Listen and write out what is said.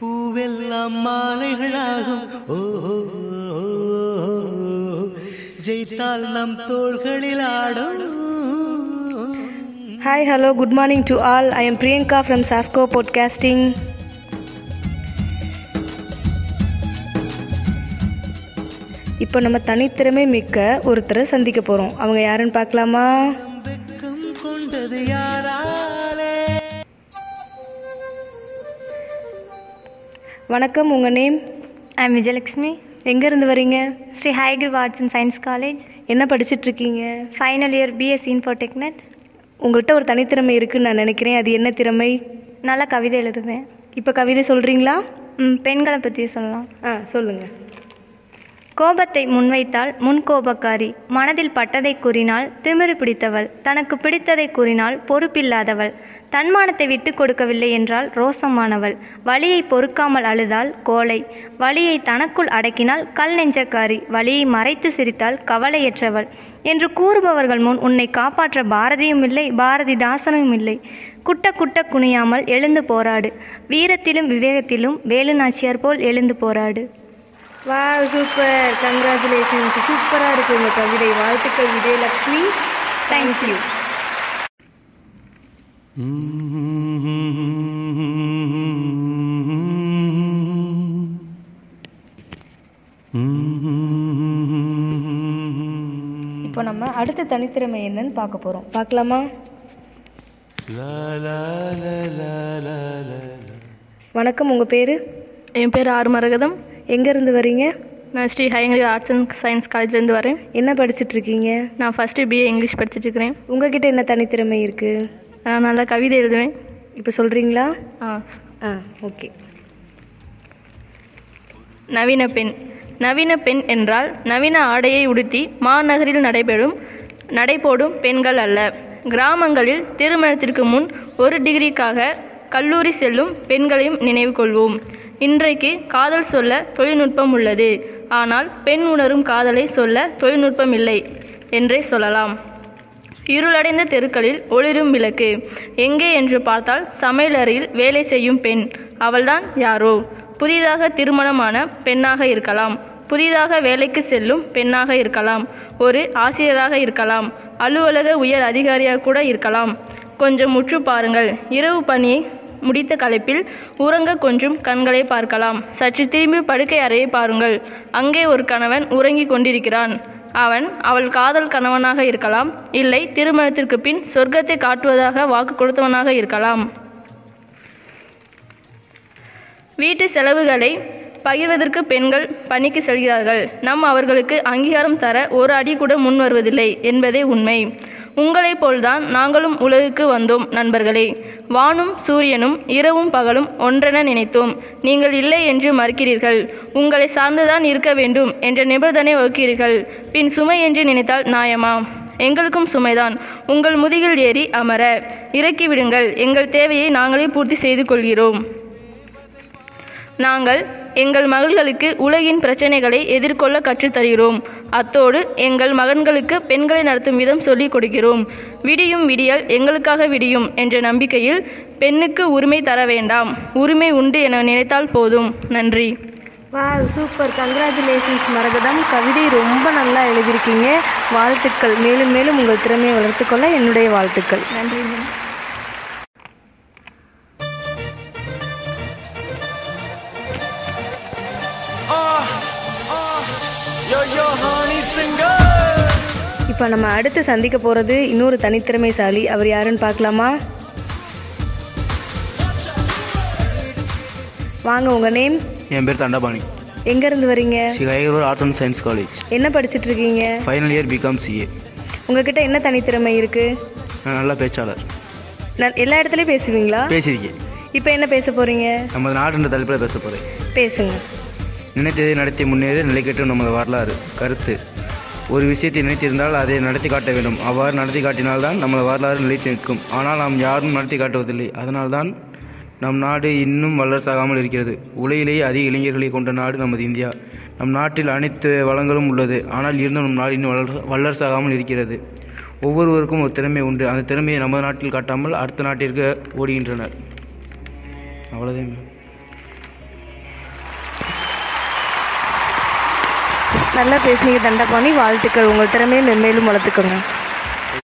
பூவெல்லாம் மாலைகளாகும். ஜெயித்தால் நம் தோள்களில் ஆடும். Hi hello good morning to all I am Priyanka from சாஸ்கோ podcasting இப்போ நம்ம தனித்திறமை மிக்க ஒருத்தரை சந்திக்க போகிறோம் அவங்க யாருன்னு பார்க்கலாமா? வணக்கம் உங்கள் நேம் ஐம் விஜயலக்ஷ்மி எங்கேருந்து வரீங்க? ஸ்ரீ ஹைகிரிவ் ஆர்ட்ஸ் அண்ட் சயின்ஸ் காலேஜ் என்ன படிச்சிட்டு இருக்கீங்க ஃபைனல் இயர் பிஎஸ்சி இன்ஃபோடெக்னட் உங்கள்கிட்ட ஒரு தனித்திறமை இருக்குன்னு நான் நினைக்கிறேன். அது என்ன திறமை? நல்லா கவிதை எழுதுவேன். இப்போ கவிதை சொல்கிறீங்களா ம், பெண்களை பற்றி சொல்லலாம். ஆ சொல்லுங்கள் கோபத்தை முன்வைத்தால் முன்கோபக்காரி மனதில் பட்டதை கூறினால் திமிரு பிடித்தவள். தனக்கு பிடித்ததை கூறினால் பொறுப்பில்லாதவள். தன்மானத்தை விட்டு கொடுக்கவில்லை என்றால் ரோசமானவள். வலியை பொறுக்காமல் அழுதால் கோலை வலியை தனக்குள் அடக்கினால் கல் நெஞ்சக்காரி. வலியை மறைத்து சிரித்தால் கவலையற்றவள். என்று கூறுபவர்கள் முன் உன்னை காப்பாற்ற பாரதியும் இல்லை பாரதிதாசனும் இல்லை. குட்ட குட்ட குனியாமல் எழுந்து போராடு. வீரத்திலும் விவேகத்திலும் வேலுநாச்சியார் போல் எழுந்து போராடு. வா சூப்பர். கங்க்ராச்சுலேஷன்ஸ் சூப்பராக இருக்கு உங்கள் கவிதை. வாழ்த்துக்கள். விஜயலக்ஷ்மி. தேங்க்யூ இப்போ நம்ம அடுத்த தனித்திறமை என்னன்னு பார்க்க போகிறோம் பார்க்கலாமா? வணக்கம் உங்கள் பேர்? என் பேர் ஆறு மரகதம். எங்கேருந்து வரீங்க? நான் ஸ்ரீ ஹையங்கிரி ஆர்ட்ஸ் அண்ட் சயின்ஸ் காலேஜ்லேருந்து வரேன். என்ன படிச்சிட்டு இருக்கீங்க? நான் ஃபஸ்ட்டு பிஏ இங்கிலீஷ் படிச்சுட்டு இருக்கிறேன். உங்ககிட்ட என்ன தனித்திறமை இருக்குது நான் நல்லா கவிதை எழுதுவேன். இப்போ சொல்கிறீங்களா ஆ. ஆ ஓகே. நவீன பெண். நவீன பெண் என்றால் நவீன ஆடையை உடுத்தி மாநகரில் நடைபெறும் நடைபோடும் பெண்கள் அல்ல. கிராமங்களில் திருமணத்திற்கு முன் ஒரு டிகிரிக்காக கல்லூரி செல்லும் பெண்களையும் நினைவு கொள்வோம். இன்றைக்கு காதல் சொல்ல தொழில்நுட்பம் உள்ளது. ஆனால் பெண் உணரும் காதலை சொல்ல தொழில்நுட்பம் இல்லை என்றே சொல்லலாம். இருளடைந்த தெருக்களில் ஒளிரும் விளக்கு. எங்கே என்று பார்த்தால் சமையலறையில் வேலை செய்யும் பெண். அவள்தான் யாரோ. புதிதாக திருமணமான பெண்ணாக இருக்கலாம். புதிதாக வேலைக்கு செல்லும் பெண்ணாக இருக்கலாம். ஒரு ஆசிரியராக இருக்கலாம். அலுவலக உயர் அதிகாரியாக கூட இருக்கலாம். கொஞ்சம் முற்று பாருங்கள். இரவு பணியை முடித்த களைப்பில் உறங்க கொஞ்சம் கண்களை பார்க்கலாம். சற்று திரும்பி படுக்கை அறையை பாருங்கள். அங்கே ஒரு கணவன் உறங்கிக் கொண்டிருக்கிறான். அவன் அவள் காதல் கணவனாக இருக்கலாம் இல்லை திருமணத்திற்கு பின் சொர்க்கத்தை காட்டுவதாக வாக்கு கொடுத்தவனாக இருக்கலாம். வீட்டு செலவுகளை பகிர்வதற்கு பெண்கள் பணிக்கு செல்கிறார்கள். நம் அவர்களுக்கு அங்கீகாரம் தர ஒரு அடி கூட முன் வருவதில்லை என்பதே உண்மை. உங்களைப் போல்தான் நாங்களும் உலகுக்கு வந்தோம் நண்பர்களே. வானும் சூரியனும் இரவும் பகலும் ஒன்றென நினைத்தோம். நீங்கள் இல்லை என்று மறுக்கிறீர்கள். உங்களை சார்ந்துதான் இருக்க வேண்டும் என்ற நிபந்தனை வகுக்கிறீர்கள். பின் சுமை என்று நினைத்தால் நாயமா எங்களுக்கும் சுமைதான். உங்கள் முதுகில் ஏறி அமர. இறக்கிவிடுங்கள் எங்கள் தேவையை நாங்களே பூர்த்தி செய்து கொள்கிறோம். நாங்கள் எங்கள் மகள்களுக்கு உலகின் பிரச்சனைகளை எதிர்கொள்ள கற்றுத் தருகிறோம் அத்தோடு எங்கள் மகன்களுக்கு பெண்களை நடத்தும் விதம் சொல்லிக் கொடுக்கிறோம். விடியும் விடியல் எங்களுக்காக விடியும் என்ற நம்பிக்கையில் பெண்ணுக்கு உரிமை தர வேண்டாம். உரிமை உண்டு என நினைத்தால் போதும். நன்றி. வா சூப்பர். கங்க்ராச்சுலேஷன்ஸ் மரகதம். கவிதை ரொம்ப நல்லா எழுதியிருக்கீங்க. வாழ்த்துக்கள். மேலும் மேலும் உங்கள் திறமையை வளர்த்துக்கொள்ள என்னுடைய வாழ்த்துக்கள். நன்றி. இப்போ நம்ம அடுத்து சந்திக்க போகிறது இன்னொரு தனித்திறமைசாலி. அவர் யாருன்னு பார்க்கலாமா? வாங்க உங்கள் நேம்? என் பேர் தண்டபாணி. எங்கேருந்து வரீங்க? ஸ்ரீ ஹைகரூர் ஆர்ட்ஸ் அண்ட் சயின்ஸ் காலேஜ் என்ன படிச்சிட்டு இருக்கீங்க? ஃபைனல் இயர் பிகாம் சிஏ உங்ககிட்ட என்ன தனித்திறமை இருக்குது நான் நல்ல பேச்சாளர். நான் எல்லா இடத்துலையும் பேசுவீங்களா? பேசியிருக்கேன். இப்போ என்ன பேச போகிறீங்க நமது நாடுன்ற தலைப்பில் பேச போகிறேன் பேசுங்க. நினைத்ததை நடத்தி முன்னேறி நிலைக்கட்டும் நமது வரலாறு. கருத்து. ஒரு விஷயத்தை நினைத்திருந்தால் அதை நடத்தி காட்ட வேண்டும். அவ்வாறு நடத்தி காட்டினால்தான் நமது வரலாறு நிலைத்து நிற்கும். ஆனால் நாம் யாரும் நடத்தி காட்டுவதில்லை. அதனால்தான் நம் நாடு இன்னும் வல்லரசாகாமல் இருக்கிறது. உலகிலேயே அதிக இளைஞர்களை கொண்ட நாடு நமது இந்தியா. நம் நாட்டில் அனைத்து வளங்களும் உள்ளது. ஆனால் இருந்தும் நம் நாடு இன்னும் வளர் வல்லரசாகாமல் இருக்கிறது. ஒவ்வொருவருக்கும் ஒரு திறமை உண்டு. அந்த திறமையை நமது நாட்டில் காட்டாமல் அடுத்த நாட்டிற்கு ஓடுகின்றனர். அவ்வளோதான் நல்லா பேசுனீங்க தண்டபாணி. வாழ்த்துக்கள். உங்கள் திறமையை மென்மேலும் வளர்த்துக்கோங்க.